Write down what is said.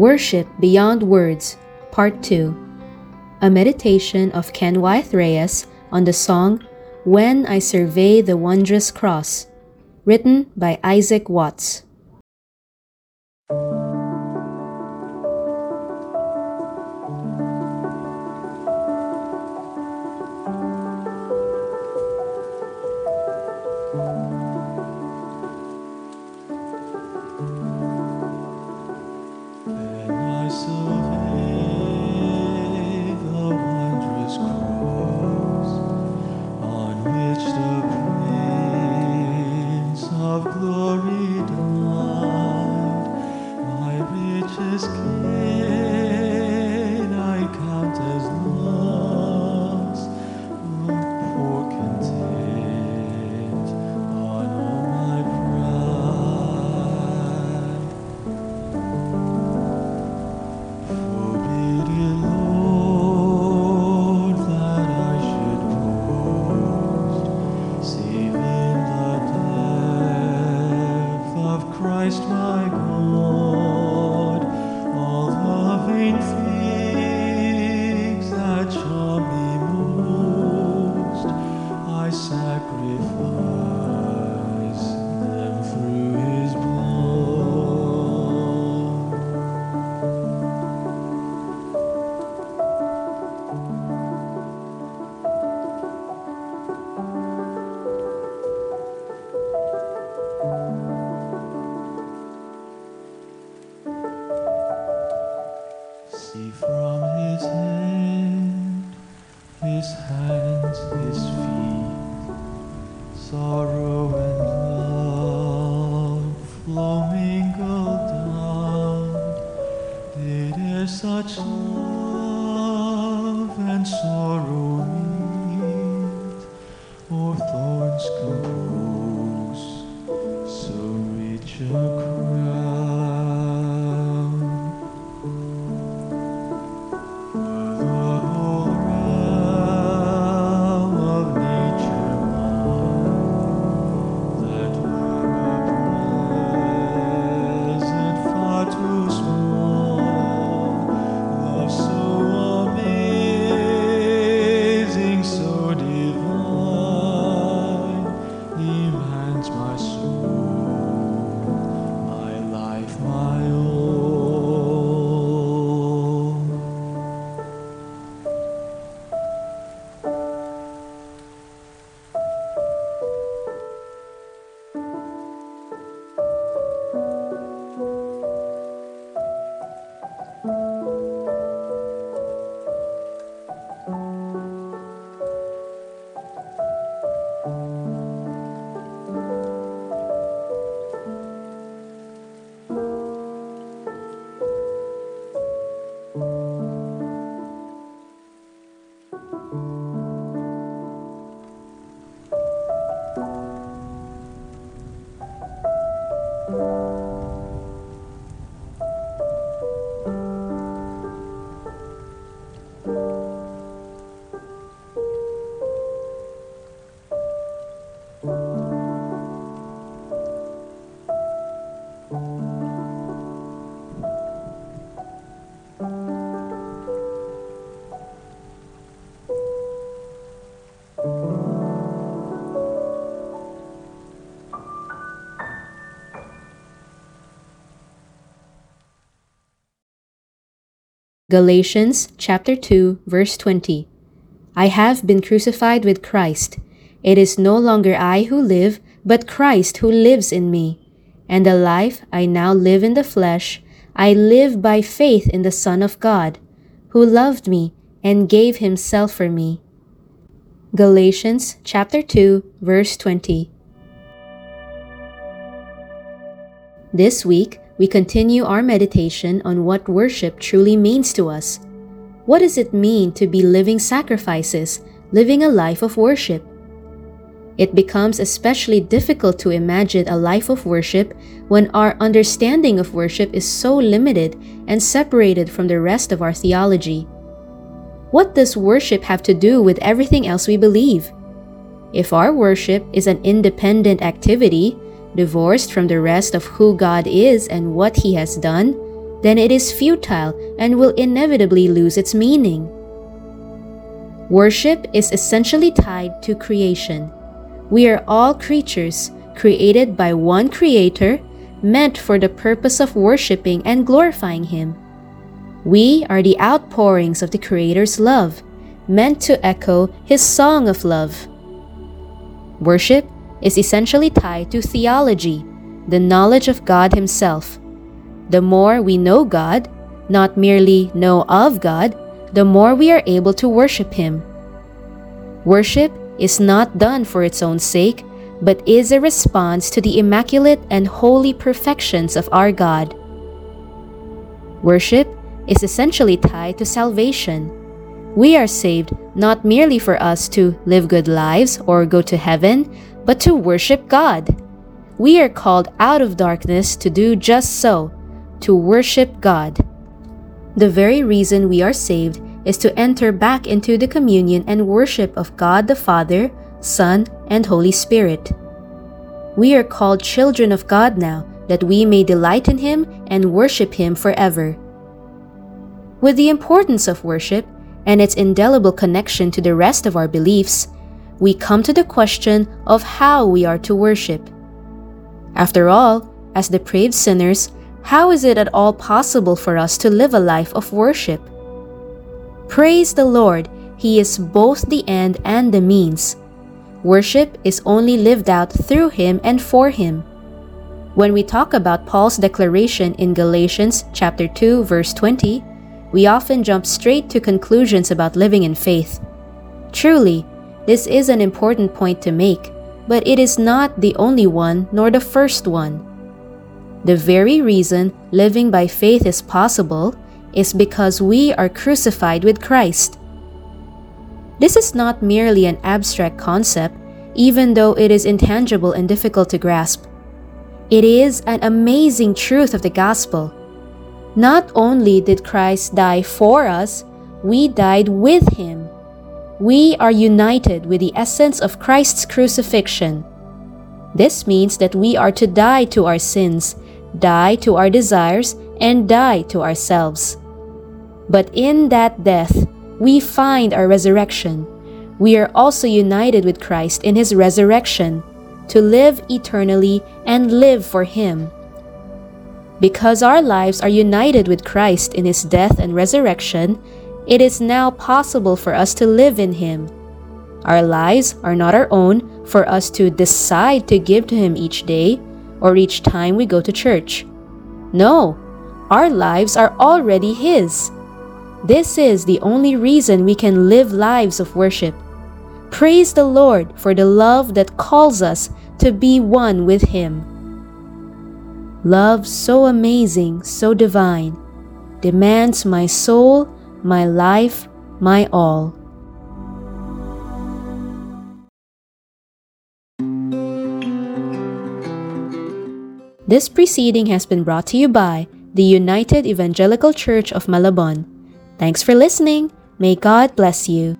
Worship Beyond Words, Part 2. A meditation of Ken Wyeth Reyes on the song When I Survey the Wondrous Cross, written by Isaac Watts. My God. All the See from his hand, his hands, his feet, sorrow and love flow mingled down. Did e'er such love Galatians chapter 2 verse 20. I have been crucified with Christ. It is no longer I who live, but Christ who lives in me. And the life I now live in the flesh, I live by faith in the Son of God, who loved me and gave himself for me. Galatians chapter 2 verse 20. This week, we continue our meditation on what worship truly means to us. What does it mean to be living sacrifices, living a life of worship? It becomes especially difficult to imagine a life of worship when our understanding of worship is so limited and separated from the rest of our theology. What does worship have to do with everything else we believe? If our worship is an independent activity, divorced from the rest of who God is and what He has done, then it is futile and will inevitably lose its meaning. Worship is essentially tied to creation. We are all creatures created by one Creator, meant for the purpose of worshiping and glorifying Him. We are the outpourings of the Creator's love, meant to echo His song of love. Worship is essentially tied to theology, the knowledge of God Himself. The more we know God, not merely know of God, the more we are able to worship Him. Worship is not done for its own sake, but is a response to the immaculate and holy perfections of our God. Worship is essentially tied to salvation. We are saved not merely for us to live good lives or go to heaven, but to worship God. We are called out of darkness to do just so, to worship God. The very reason we are saved is to enter back into the communion and worship of God the Father, Son, and Holy Spirit. We are called children of God now, that we may delight in Him and worship Him forever. With the importance of worship and its indelible connection to the rest of our beliefs, we come to the question of how we are to worship. After all, as depraved sinners, how is it at all possible for us to live a life of worship? Praise the Lord, He is both the end and the means. Worship is only lived out through Him and for Him. When we talk about Paul's declaration in Galatians chapter 2 verse 20, we often jump straight to conclusions about living in faith. Truly, this is an important point to make, but it is not the only one nor the first one. The very reason living by faith is possible is because we are crucified with Christ. This is not merely an abstract concept, even though it is intangible and difficult to grasp. It is an amazing truth of the gospel. Not only did Christ die for us, we died with him. We are united with the essence of Christ's crucifixion. This means that we are to die to our sins, die to our desires, and die to ourselves. But in that death, we find our resurrection. We are also united with Christ in his resurrection to live eternally and live for him. Because our lives are united with Christ in his death and resurrection, it is now possible for us to live in him. Our lives are not our own for us to decide to give to him each day or each time we go to church. No, our lives are already his. This is the only reason we can live lives of worship. Praise the Lord for the love that calls us to be one with Him. Love so amazing, so divine, demands my soul, my life, my all. This proceeding has been brought to you by the United Evangelical Church of Malabon. Thanks for listening. May God bless you.